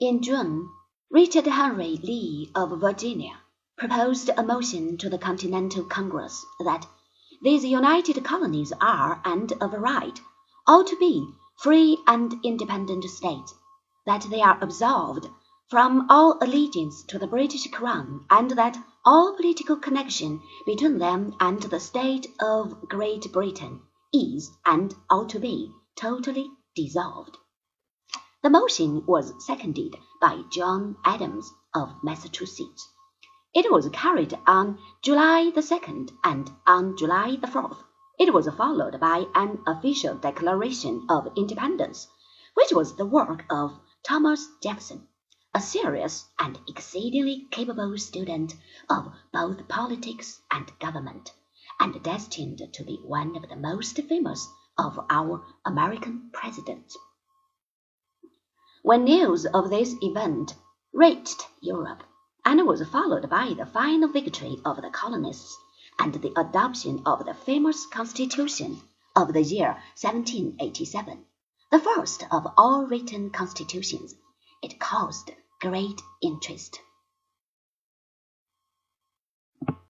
In June, Richard Henry Lee of Virginia proposed a motion to the Continental Congress that these united colonies are, and of right, ought to be, free and independent states; that they are absolved from all allegiance to the British Crown, and that all political connection between them and the state of Great Britain is, and ought to be, totally dissolved. The motion was seconded by John Adams of Massachusetts. It was carried on July 2, and on July the 4th. it was followed by an official declaration of independence, which was the work of Thomas Jefferson, a serious and exceedingly capable student of both politics and government, and destined to be one of the most famous of our American presidents. When news of this event reached Europe, and was followed by the final victory of the colonists and the adoption of the famous Constitution of the year 1787, the first of all written constitutions, it caused great interest.